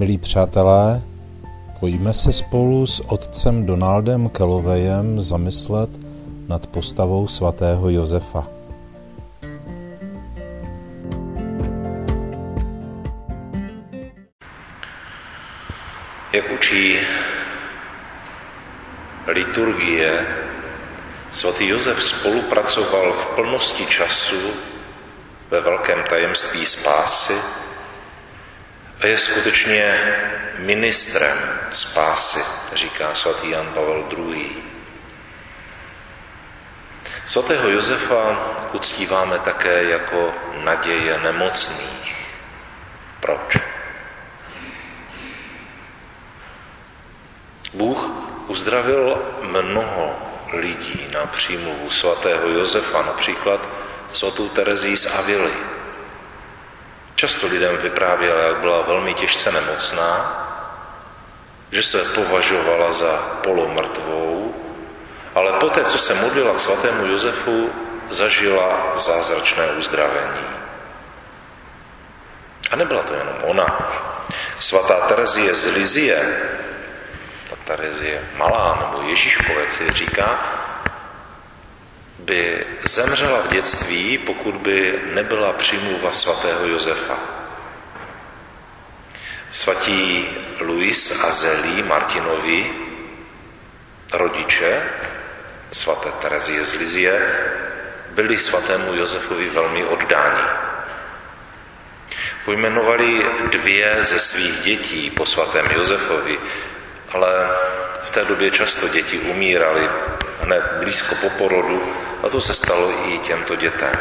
Milí přátelé, pojďme se spolu s otcem Donaldem Kelovejem zamyslet nad postavou svatého Josefa. Jak učí liturgie, svatý Josef spolupracoval v plnosti času ve velkém tajemství spásy a je skutečně ministrem spásy, říká svatý Jan Pavel II. Svatého Josefa uctíváme také jako naděje nemocných. Proč? Bůh uzdravil mnoho lidí na přímluvu svatého Josefa, například svatou Terezí z Avily. Často lidem vyprávěla, jak byla velmi těžce nemocná, že se považovala za polomrtvou, ale poté, co se modlila k svatému Josefu, zažila zázračné uzdravení. A nebyla to jenom ona. Svatá Terezie z Lizie, ta Terezie malá nebo Ježíškovec si říká, by zemřela v dětství, pokud by nebyla přimluva svatého Josefa. Svatí Luis a Zelí Martinovi, rodiče svaté Terezie z Lizie, byli svatému Josefovi velmi oddáni. Pojmenovali dvě ze svých dětí po svatém Josefovi, ale v té době často děti umíraly hned blízko po porodu a to se stalo i těmto dětem.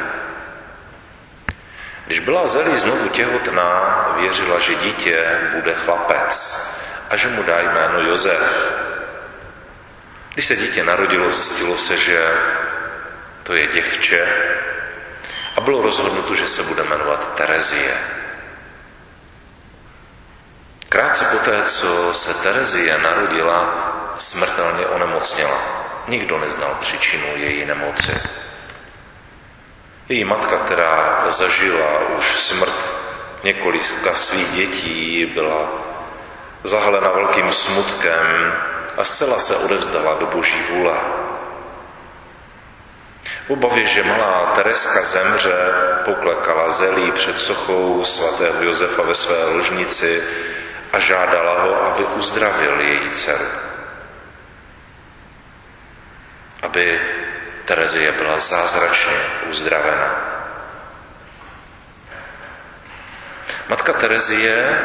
Když byla Zelí znovu těhotná, věřila, že dítě bude chlapec a že mu dá jméno Josef. Když se dítě narodilo, zjistilo se, že to je děvče a bylo rozhodnuto, že se bude jmenovat Terezie. Krátce poté, co se Terezie narodila, smrtelně onemocněla. Nikdo neznal příčinu její nemoci. Její matka, která zažila už smrt několika svých dětí, byla zahalena velkým smutkem a zcela se odevzdala do boží vůle. V obavě, že malá Tereska zemře, poklekala zelí před sochou svatého Josefa ve své ložnici a žádala ho, aby uzdravil její dceru. Aby Terezie byla zázračně uzdravena. Matka Terezie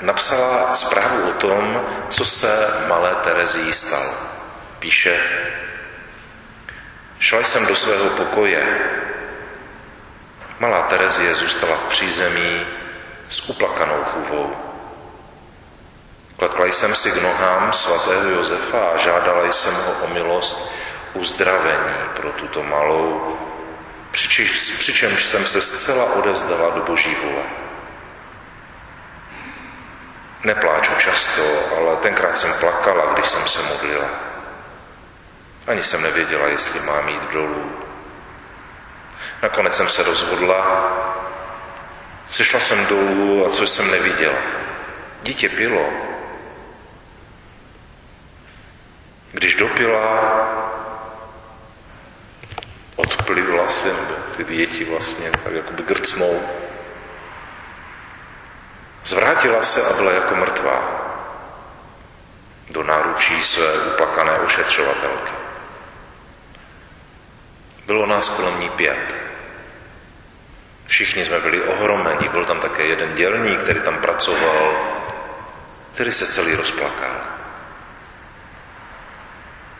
napsala zprávu o tom, co se malé Terezii stalo. Píše, šla jsem do svého pokoje. Malá Terezie zůstala v přízemí s uplakanou chůvou. Klekla jsem si k nohám svatého Josefa a žádala jsem ho o milost uzdravení pro tuto malou, přičemž, přičemž jsem se zcela odevzdala do boží vůle. Nepláču často, ale tenkrát jsem plakala, když jsem se modlila. Ani jsem nevěděla, jestli mám jít dolů. Nakonec jsem se rozhodla, sešla jsem dolů a co jsem neviděla. Dítě pilo. Když dopila, odplivla jsem, ty děti vlastně tak jakoby grcnou. Zvrátila se a byla jako mrtvá do náručí své uplakané ošetřovatelky. Bylo nás kolem ní pět. Všichni jsme byli ohromeni. Byl tam také jeden dělník, který tam pracoval, který se celý rozplakal.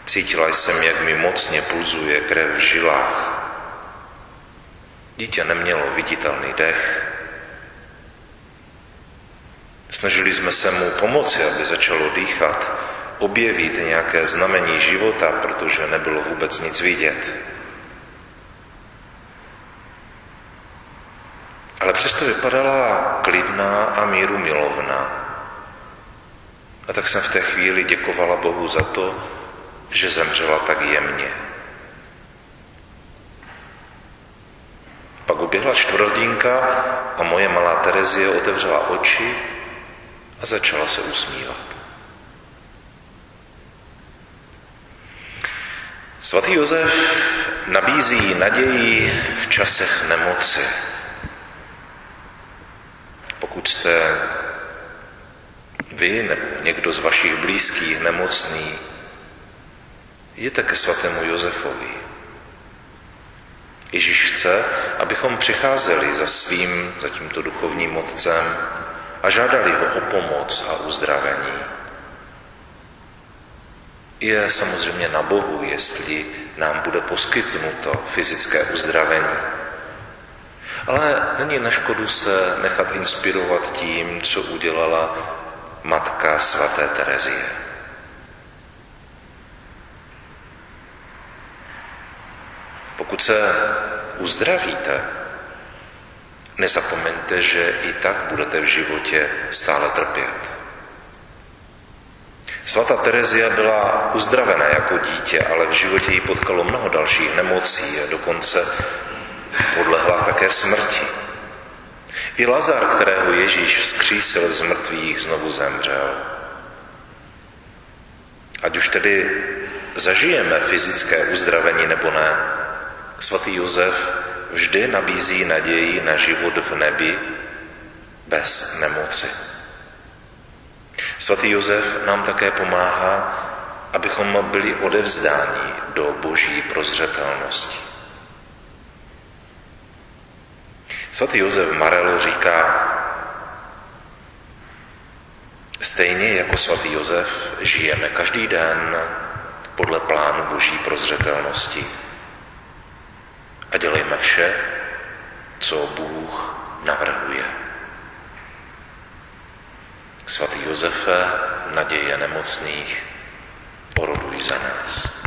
Cítila jsem, jak mi mocně pulzuje krev v žilách. Dítě nemělo viditelný dech. Snažili jsme se mu pomoci, aby začalo dýchat, objevit nějaké znamení života, protože nebylo vůbec nic vidět. Ale přesto vypadala klidná a míru milovná. A tak jsem v té chvíli děkovala Bohu za to, že zemřela tak jemně. Pak uběhla čtvrthodinka a moje malá Terezie otevřela oči a začala se usmívat. Svatý Josef nabízí naději v časech nemoci. Pokud jste vy nebo někdo z vašich blízkých nemocný, jděte ke svatému Josefovi. Ježíš chce, abychom přicházeli za svým, za tímto duchovním motcem a žádali ho o pomoc a uzdravení. Je samozřejmě na Bohu, jestli nám bude poskytnuto fyzické uzdravení. Ale není na škodu se nechat inspirovat tím, co udělala matka svaté Terezie. Pokud se uzdravíte, nezapomeňte, že i tak budete v životě stále trpět. Svatá Terezia byla uzdravená jako dítě, ale v životě jí potkalo mnoho dalších nemocí a dokonce podlehla také smrti. I Lazar, kterého Ježíš vzkřísil z mrtvých, znovu zemřel. Ať už tedy zažijeme fyzické uzdravení nebo ne, svatý Josef vždy nabízí naději na život v nebi bez nemoci. Svatý Josef nám také pomáhá, abychom byli odevzdáni do boží prozřetelnosti. Svatý Josef Marelo říká, stejně jako svatý Josef žijeme každý den podle plánu boží prozřetelnosti a dělejme vše, co Bůh navrhuje. Svatý Josefe, naděje nemocných, oroduj za nás.